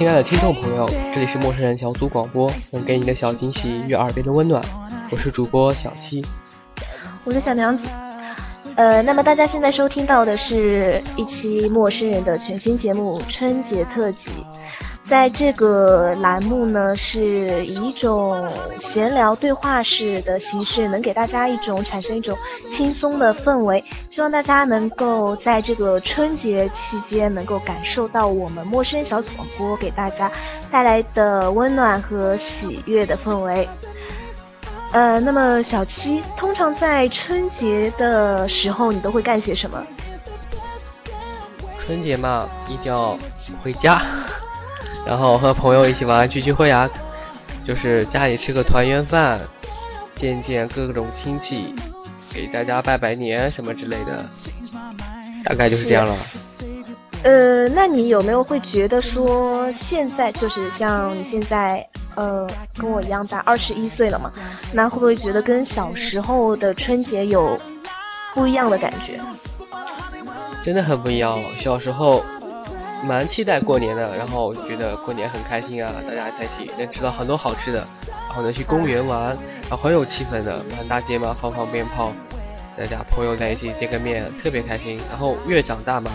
亲爱的听众朋友，这里是陌生人小组广播，能给你的小惊喜与耳边的温暖。我是主播小七，我是小娘子。呃，那么大家现在收听到的是一期陌生人的全新节目春节特辑。在这个栏目呢，是以一种闲聊对话式的形式，能给大家一种产生一种轻松的氛围。希望大家能够在这个春节期间，能够感受到我们陌生小组广播给大家带来的温暖和喜悦的氛围。呃，那么小七，通常在春节的时候，你都会干些什么？春节嘛，一定要回家。然后和朋友一起玩聚聚会啊，就是家里吃个团圆饭，见见各种亲戚，给大家拜拜年什么之类的，大概就是这样了。呃，那你有没有会觉得说现在就是像你现在呃跟我一样大二十一岁了嘛？那会不会觉得跟小时候的春节有不一样的感觉？真的很不一样，小时候。蛮期待过年的，然后觉得过年很开心啊，大家在一起能吃到很多好吃的，然后能去公园玩，然后很有气氛的，满大街嘛放放鞭炮，大家朋友在一起见个面，特别开心。然后越长大嘛，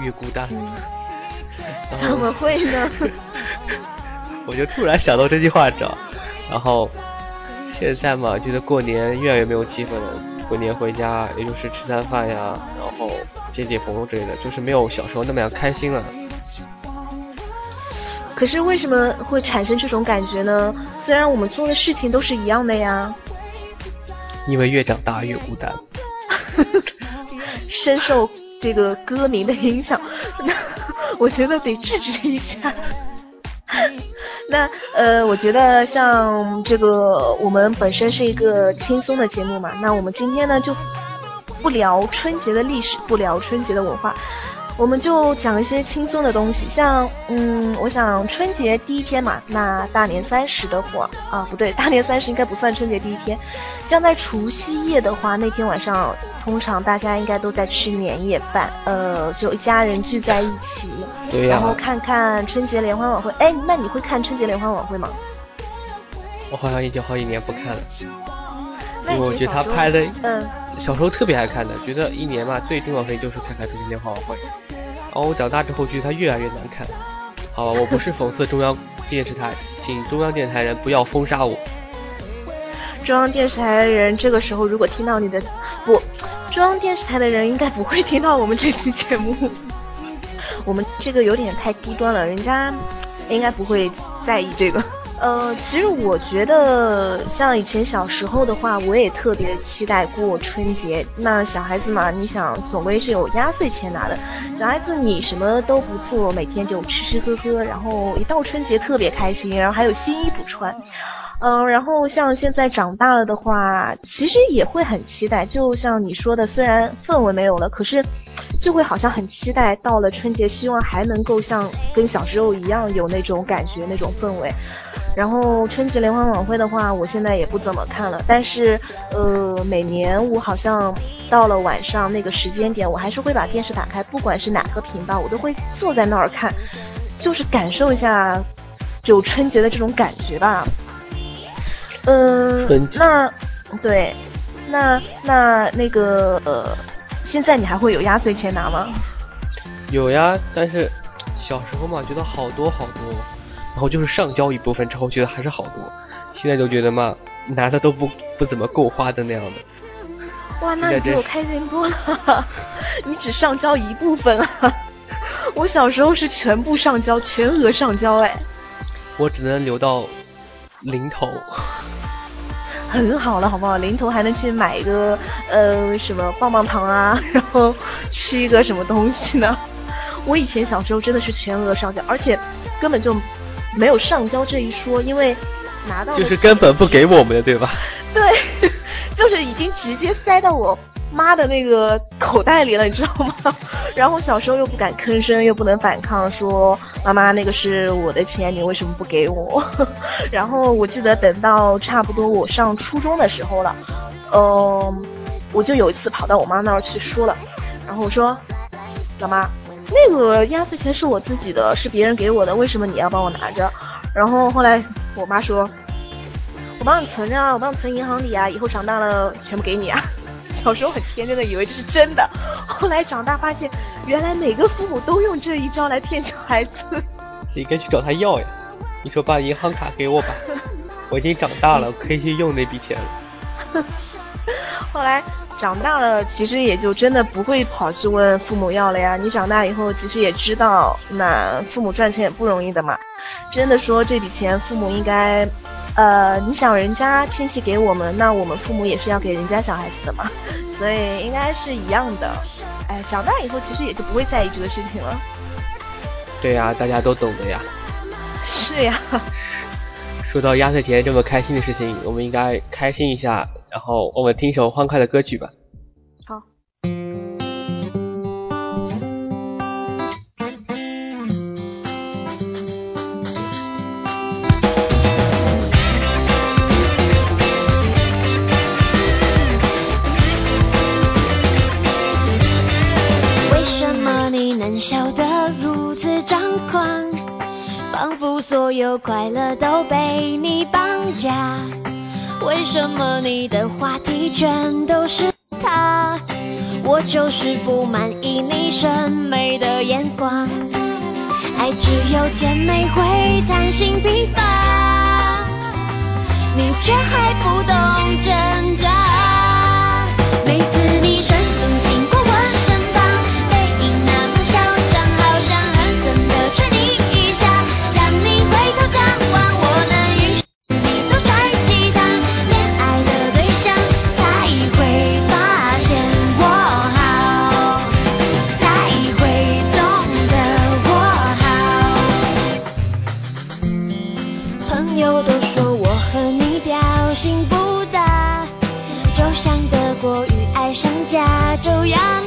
越孤单。怎么会呢？我就突然想到这句话着，然后现在嘛，觉得过年越来越没有气氛了。过年回家也就是吃餐饭呀，然后。接接朋友之类的，就是没有小时候那么样开心了。可是为什么会产生这种感觉呢？虽然我们做的事情都是一样的呀。因为越长大越孤单。深受这个歌名的影响，那我觉得得制止一下。那呃，我觉得像这个，我们本身是一个轻松的节目嘛，那我们今天呢就。不聊春节的历史，不聊春节的文化，我们就讲一些轻松的东西。像，嗯，我想春节第一天嘛，那大年三十的话，啊，不对，大年三十应该不算春节第一天。像在除夕夜的话，那天晚上通常大家应该都在吃年夜饭，呃，就一家人聚在一起，然后看看春节联欢晚会。哎，那你会看春节联欢晚会吗？我好像已经好几年不看了，因为我觉得他拍的，嗯。小时候特别爱看的，觉得一年嘛最重要的事情就是看看春节联欢晚会。然后我长大之后觉得他越来越难看。好吧，我不是讽刺中央电视台，请中央电视台人不要封杀我。中央电视台的人这个时候如果听到你的不，中央电视台的人应该不会听到我们这期节目。我们这个有点太低端了，人家应该不会在意这个。呃，其实我觉得像以前小时候的话，我也特别期待过春节。那小孩子嘛，你想总归是有压岁钱拿的。小孩子你什么都不做，每天就吃吃喝喝，然后一到春节特别开心，然后还有新衣服穿。嗯，然后像现在长大了的话，其实也会很期待。就像你说的，虽然氛围没有了，可是就会好像很期待到了春节，希望还能够像跟小时候一样有那种感觉、那种氛围。然后春节联欢晚会的话，我现在也不怎么看了。但是，呃，每年我好像到了晚上那个时间点，我还是会把电视打开，不管是哪个频道，我都会坐在那儿看，就是感受一下就春节的这种感觉吧。嗯，那对，那那那个呃，现在你还会有压岁钱拿吗？有呀，但是小时候嘛，觉得好多好多，然后就是上交一部分之后，觉得还是好多，现在就觉得嘛，拿的都不不怎么够花的那样的。哇，那你比我开心多了，你只上交一部分啊，我小时候是全部上交，全额上交哎。我只能留到。零头，很好了，好不好？零头还能去买一个呃什么棒棒糖啊，然后吃一个什么东西呢？我以前小时候真的是全额上交，而且根本就没有上交这一说，因为拿到就是根本不给我们的，对吧？对，就是已经直接塞到我。妈的那个口袋里了，你知道吗？然后小时候又不敢吭声，又不能反抗，说妈妈那个是我的钱，你为什么不给我？然后我记得等到差不多我上初中的时候了，嗯，我就有一次跑到我妈那儿去说了，然后我说，老妈，那个压岁钱是我自己的，是别人给我的，为什么你要帮我拿着？然后后来我妈说，我帮你存着啊，我帮你存银行里啊，以后长大了全部给你啊。小时候很天真的以为这是真的，后来长大发现，原来每个父母都用这一招来骗小孩子。你该去找他要呀，你说把银行卡给我吧，我已经长大了，可以去用那笔钱了。后来。长大了，其实也就真的不会跑去问父母要了呀。你长大以后，其实也知道，那父母赚钱也不容易的嘛。真的说这笔钱，父母应该，呃，你想人家亲戚给我们，那我们父母也是要给人家小孩子的嘛，所以应该是一样的。哎，长大以后其实也就不会在意这个事情了。对呀，大家都懂的呀。是呀。说到压岁钱这么开心的事情，我们应该开心一下，然后我们听首欢快的歌曲吧。仿佛所有快乐都被你绑架，为什么你的话题全都是他？我就是不满意你审美的眼光，爱只有甜美会贪心疲乏，你却还不懂挣扎，这样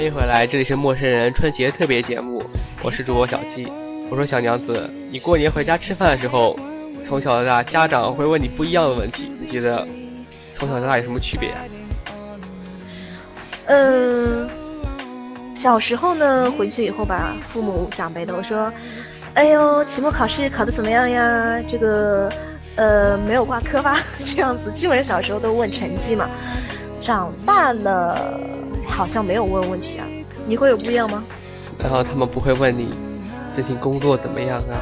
欢迎回来，这里是陌生人春节特别节目，我是主播小七。我说小娘子，你过年回家吃饭的时候，从小到大家长会问你不一样的问题，你觉得从小到大有什么区别？嗯，小时候呢，回去以后吧，父母长辈都说，哎呦，期末考试考的怎么样呀？这个，呃，没有挂科吧？这样子，基本上小时候都问成绩嘛。长大了，好像没有问问题啊。你会有不一样吗？然后他们不会问你最近工作怎么样啊，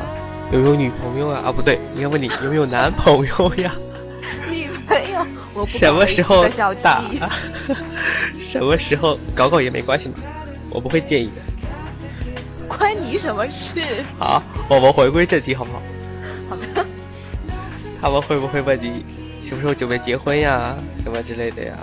有没有女朋友啊？啊，不对，应该问你有没有男朋友呀？女朋友，我不什么时候打？什么时候搞搞也没关系嘛，我不会介意的。关你什么事？好，我们回归正题，好不好？好的。他们会不会问你什么时候准备结婚呀，什么之类的呀？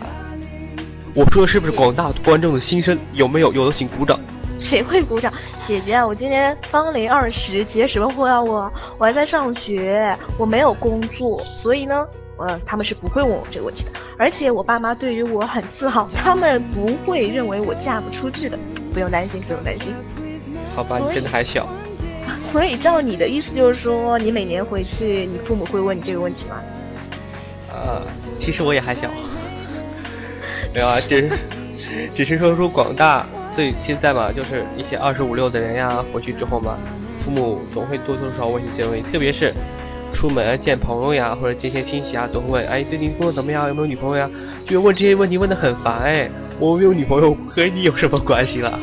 我说的是不是广大观众的心声？有没有？有的请鼓掌。谁会鼓掌？姐姐，我今年芳龄二十，结什么婚啊？我我还在上学，我没有工作，所以呢，嗯，他们是不会问我这个问题的。而且我爸妈对于我很自豪，他们不会认为我嫁不出去的，不用担心，不用担心。好吧，你真的还小。所以照你的意思就是说，你每年回去，你父母会问你这个问题吗？呃，其实我也还小，没有啊，只只是说说广大，所以现在嘛，就是一些二十五六的人呀，回去之后嘛，父母总会多多少少问一些问题，特别是出门见朋友呀，或者见些亲戚啊，总会问，哎，最近工作怎么样？有没有女朋友呀？就问这些问题问的很烦，哎，我没有女朋友和你有什么关系了？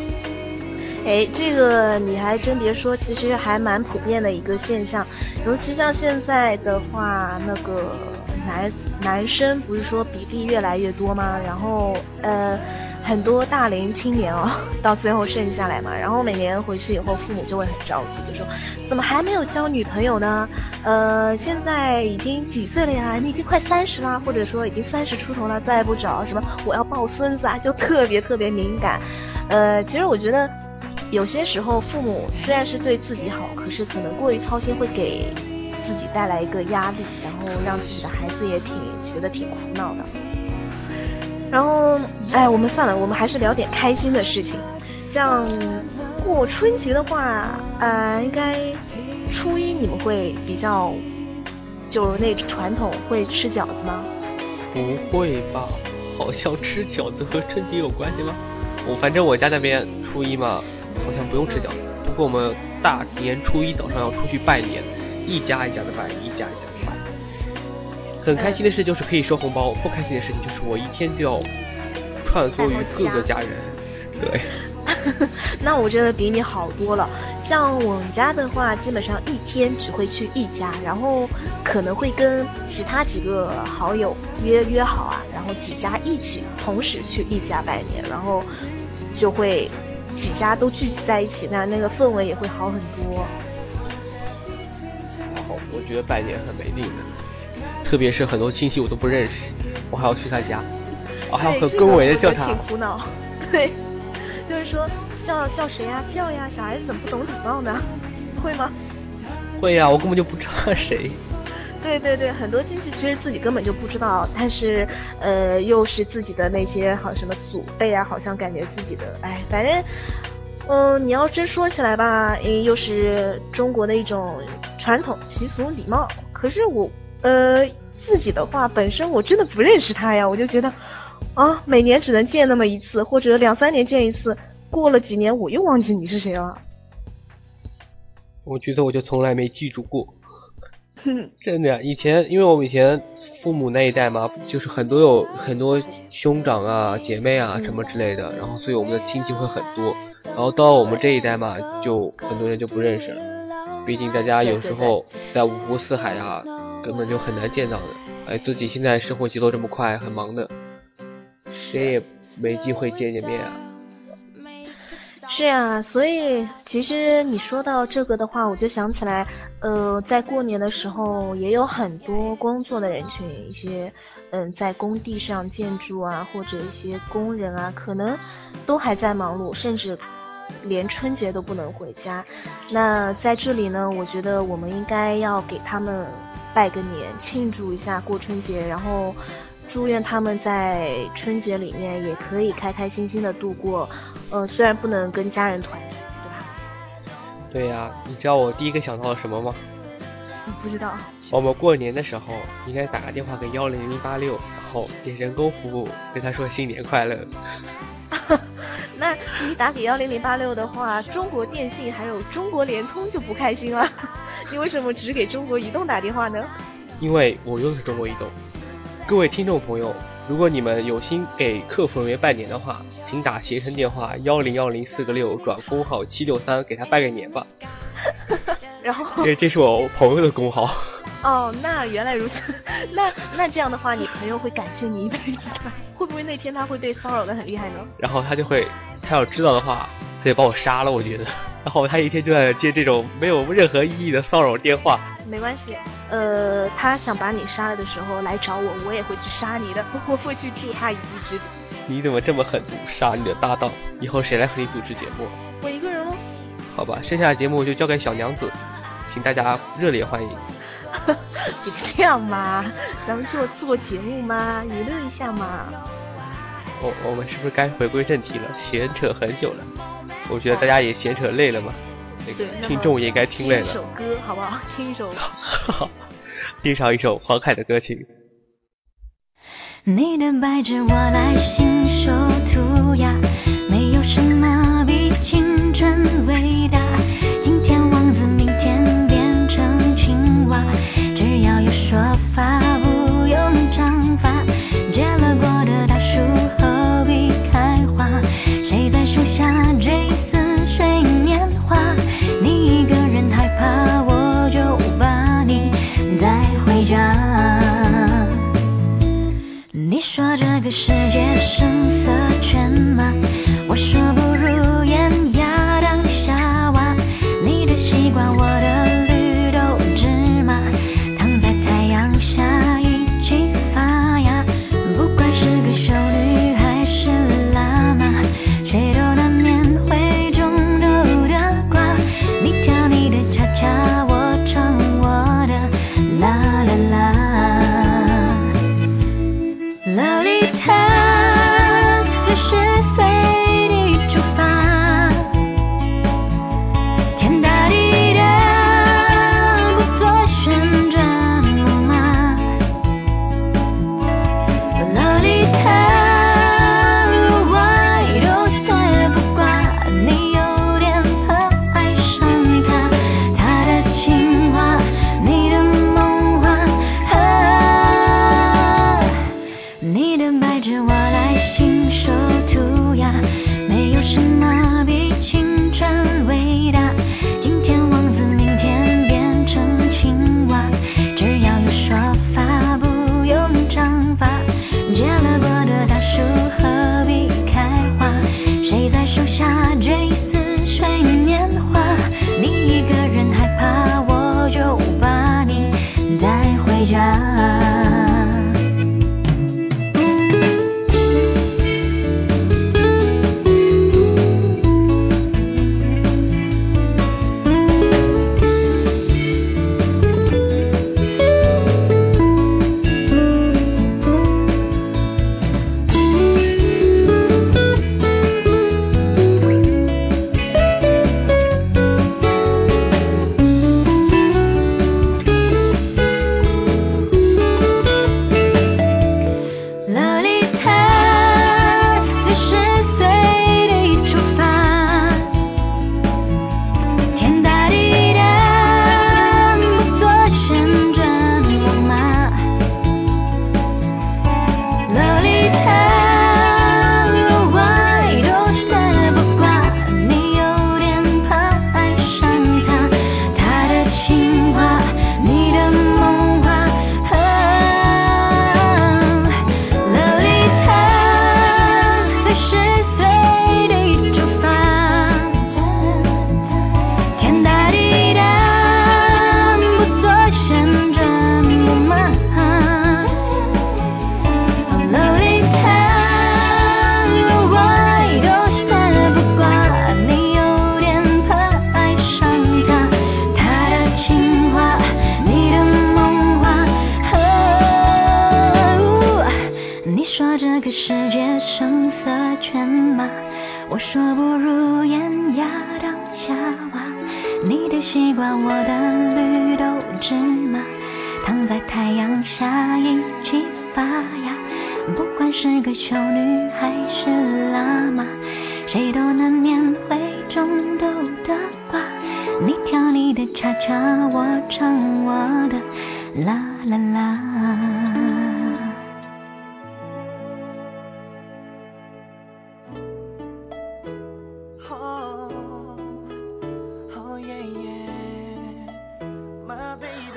哎，这个你还真别说，其实还蛮普遍的一个现象，尤其像现在的话，那个男男生不是说比例越来越多吗？然后呃，很多大龄青年哦，到最后剩下来嘛，然后每年回去以后，父母就会很着急，就说怎么还没有交女朋友呢？呃，现在已经几岁了呀？你已经快三十啦，或者说已经三十出头了，再不找什么我要抱孙子啊，就特别特别敏感。呃，其实我觉得。有些时候，父母虽然是对自己好，可是可能过于操心，会给自己带来一个压力，然后让自己的孩子也挺觉得挺苦恼的。然后，哎，我们算了，我们还是聊点开心的事情。像过春节的话，呃，应该初一你们会比较，就是那传统会吃饺子吗？不会吧？好像吃饺子和春节有关系吗？我反正我家那边初一嘛。好像不用吃饺子，不过我们大年初一早上要出去拜年，一家一家的拜，一家一家的拜。很开心的事就是可以收红包，不开心的事情就是我一天就要穿梭于各个家人。对。那我真的比你好多了。像我们家的话，基本上一天只会去一家，然后可能会跟其他几个好友约约好啊，然后几家一起同时去一家拜年，然后就会。几家都聚集在一起，那那个氛围也会好很多。我觉得拜年很没劲的，特别是很多亲戚我都不认识，我还要去他家，我还要很恭维的叫他。挺苦恼。对，就是说叫叫谁呀？叫呀！小孩子怎么不懂礼貌呢？会吗？会呀，我根本就不知道谁。对对对，很多亲戚其实自己根本就不知道，但是呃，又是自己的那些好什么祖辈啊，好像感觉自己的，哎，反正，嗯，你要真说起来吧，又是中国的一种传统习俗礼貌。可是我呃自己的话，本身我真的不认识他呀，我就觉得啊，每年只能见那么一次，或者两三年见一次，过了几年我又忘记你是谁了。我觉得我就从来没记住过。真的呀，以前因为我们以前父母那一代嘛，就是很多有很多兄长啊、姐妹啊什么之类的，然后所以我们的亲戚会很多。然后到我们这一代嘛，就很多人就不认识了。毕竟大家有时候在五湖四海啊，根本就很难见到的。哎，自己现在生活节奏这么快，很忙的，谁也没机会见见面啊。是呀，所以其实你说到这个的话，我就想起来，呃，在过年的时候也有很多工作的人群，一些嗯在工地上建筑啊，或者一些工人啊，可能都还在忙碌，甚至连春节都不能回家。那在这里呢，我觉得我们应该要给他们拜个年，庆祝一下过春节，然后。祝愿他们在春节里面也可以开开心心的度过，呃，虽然不能跟家人团聚，对吧？对呀，你知道我第一个想到了什么吗？不知道。我们过年的时候应该打个电话给幺零零八六，然后点人工服务，跟他说新年快乐。那你打给幺零零八六的话，中国电信还有中国联通就不开心了。你为什么只给中国移动打电话呢？因为我用的是中国移动。各位听众朋友，如果你们有心给客服人员拜年的话，请打携程电话幺零幺零四个六转工号七六三给他拜个年吧。然后这这是我朋友的工号。哦，那原来如此。那那这样的话，你朋友会感谢你一辈子的。会不会那天他会被骚扰的很厉害呢？然后他就会，他要知道的话，他就把我杀了。我觉得。然后他一天就在接这种没有任何意义的骚扰电话。没关系，呃，他想把你杀了的时候来找我，我也会去杀你的，我会去助他一臂之力。你怎么这么狠毒，杀你的搭档？以后谁来和你主持节目？我一个人喽。好吧，剩下的节目就交给小娘子，请大家热烈欢迎。别这样嘛，咱们做做节目嘛，娱乐一下嘛。我我们是不是该回归正题了？闲扯很久了，我觉得大家也闲扯累了嘛。对，听众也该听累了。听一首歌好不好？听一首。听上一首黄凯的歌曲。你的白纸我来信这个世界声色犬马，我说不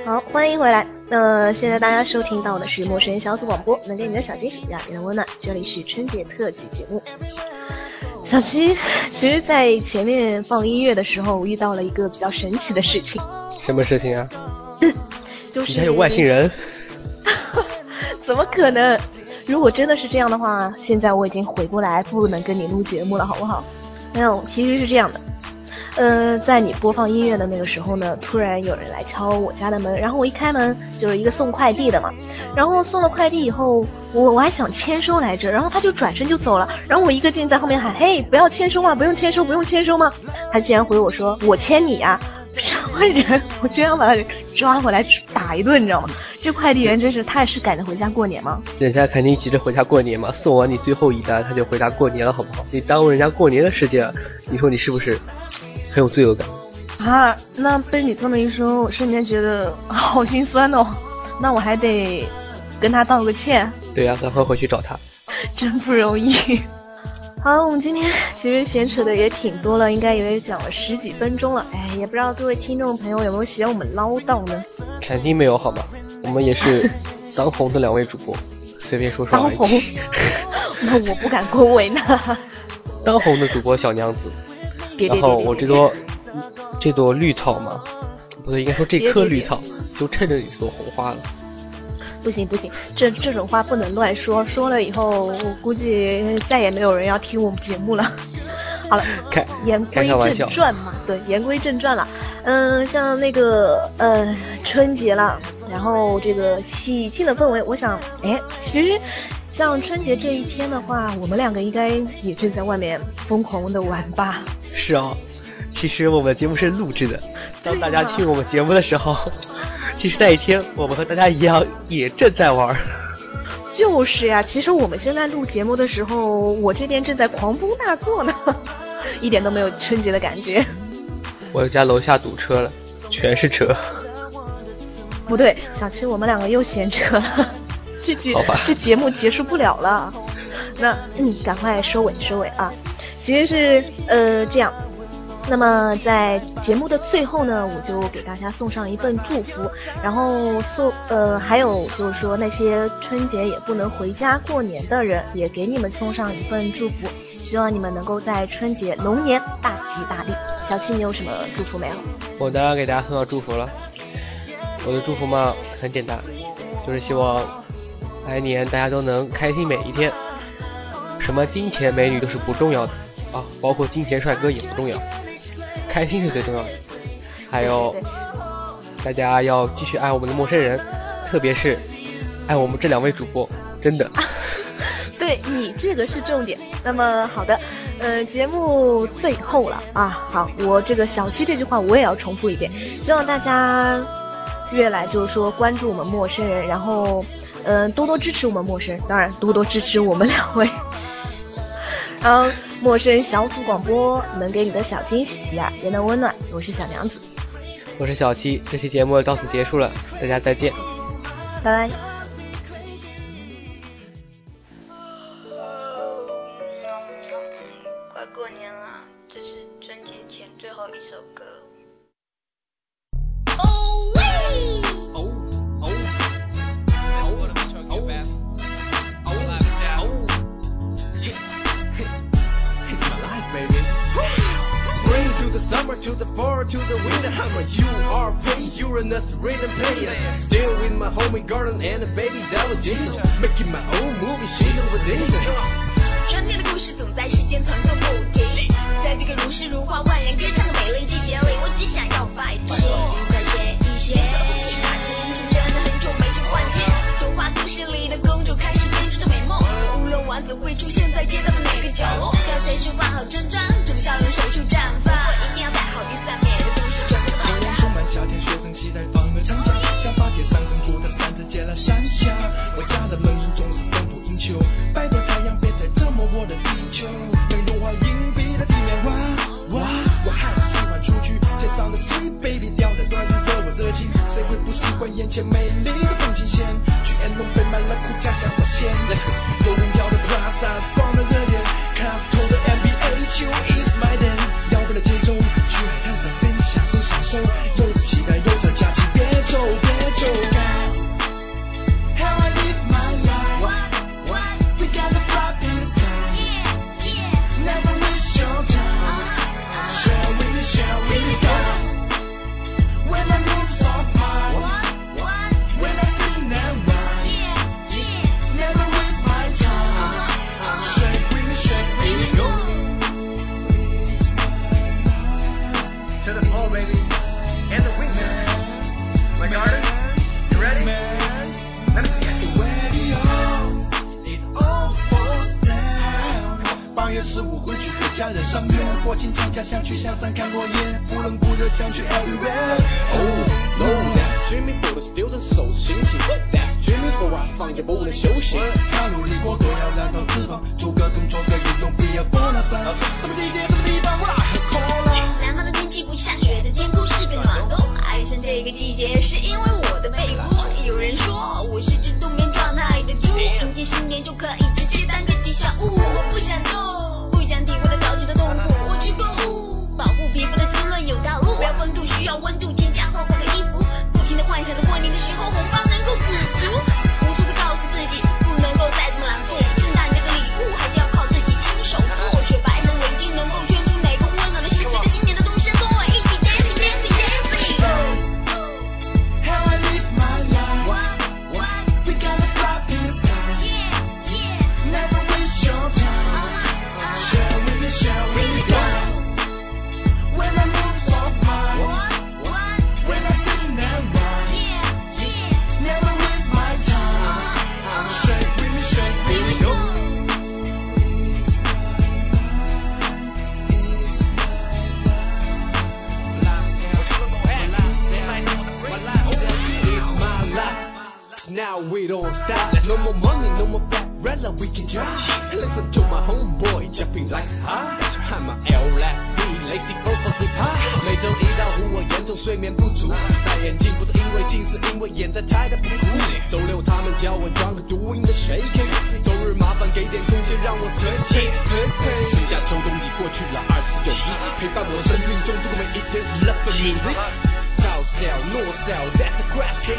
好，欢迎回来。那现在大家收听到的是陌生人小组广播，能给你的小惊喜，让你的温暖。这里是春节特辑节目。小七，其实，在前面放音乐的时候，我遇到了一个比较神奇的事情。什么事情啊？就是底下有外星人？怎么可能？如果真的是这样的话，现在我已经回过来，不能跟你录节目了，好不好？没有，其实是这样的。呃，在你播放音乐的那个时候呢，突然有人来敲我家的门，然后我一开门就是一个送快递的嘛，然后送了快递以后，我我还想签收来着，然后他就转身就走了，然后我一个劲在后面喊，嘿，不要签收嘛，不用签收，不用签收嘛？他竟然回我说，我签你呀，什么人？我真要把他抓回来打一顿，你知道吗？这快递员真是，他也是赶着回家过年吗？人家肯定急着回家过年嘛，送完你最后一单他就回家过年了，好不好？你耽误人家过年的时间，你说你是不是？很有罪恶感啊！那被你这么一说，我瞬间觉得好心酸哦。那我还得跟他道个歉。对呀，赶快回去找他。真不容易。好，我们今天其实闲扯的也挺多了，应该也讲了十几分钟了。哎，也不知道各位听众朋友有没有嫌我们唠叨呢？肯定没有，好吗？我们也是 当红的两位主播，随便说说而已。当红？那我不敢恭维呢。当红的主播小娘子。然后我这朵这朵绿草嘛，不对，应该说这棵绿草就衬着你这朵红花了。不行不行，这这种话不能乱说，说了以后我估计再也没有人要听我们节目了。好了，言归正传嘛，对，言归正传了。嗯，像那个呃春节了，然后这个喜庆的氛围，我想，哎，其实。像春节这一天的话，我们两个应该也正在外面疯狂的玩吧？是啊，其实我们节目是录制的，当大家听我们节目的时候，其实那一天我们和大家一样也正在玩。就是呀，其实我们现在录节目的时候，我这边正在狂风大作呢，一点都没有春节的感觉。我家楼下堵车了，全是车。不对，小七，我们两个又闲车了。这节这节目结束不了了，那嗯，赶快收尾收尾啊！其实是呃这样，那么在节目的最后呢，我就给大家送上一份祝福，然后送呃还有就是说那些春节也不能回家过年的人，也给你们送上一份祝福，希望你们能够在春节龙年大吉大利。小七，你有什么祝福没有？我当然给大家送上祝福了，我的祝福嘛很简单，就是希望。来年大家都能开心每一天，什么金钱美女都是不重要的啊，包括金钱帅哥也不重要，开心是最重要的。还有，大家要继续爱我们的陌生人，特别是爱我们这两位主播，真的。对你这个是重点。那么好的，呃，节目最后了啊，好，我这个小七这句话我也要重复一遍，希望大家越来就是说关注我们陌生人，然后。嗯，多多支持我们陌生人，当然多多支持我们两位。然后，陌生小组广播能给你的小惊喜呀，也能温暖。我是小娘子，我是小七。这期节目到此结束了，大家再见。拜拜。快过年了，这是春节前最后一首歌。for to the winner，how are you are pay you are a not really pay still with my homie garden and baby that was it making my own movie she's over this。春天的故事总在时间层匆不停，在这个如诗如画、万人歌唱的美丽季节里，我只想要拜托你，再写一些。可空气大师心情真的很久没见幻听。童话故事里的公主开始编织的美梦，乌龙丸总会出现在街道的每个角落，要谁是花好针章，肿胀的手术绽放。雨上美的故事全部都打湿充满夏天学生期待放了长假想把给三公主的扇子借来扇下。看过夜，不冷不热想去 everywhere。周日麻烦给点空间，让我随呸呸。春夏秋冬已过去了二十又一，陪伴我生命中度过每一天是 love for music。South style North style That's a question。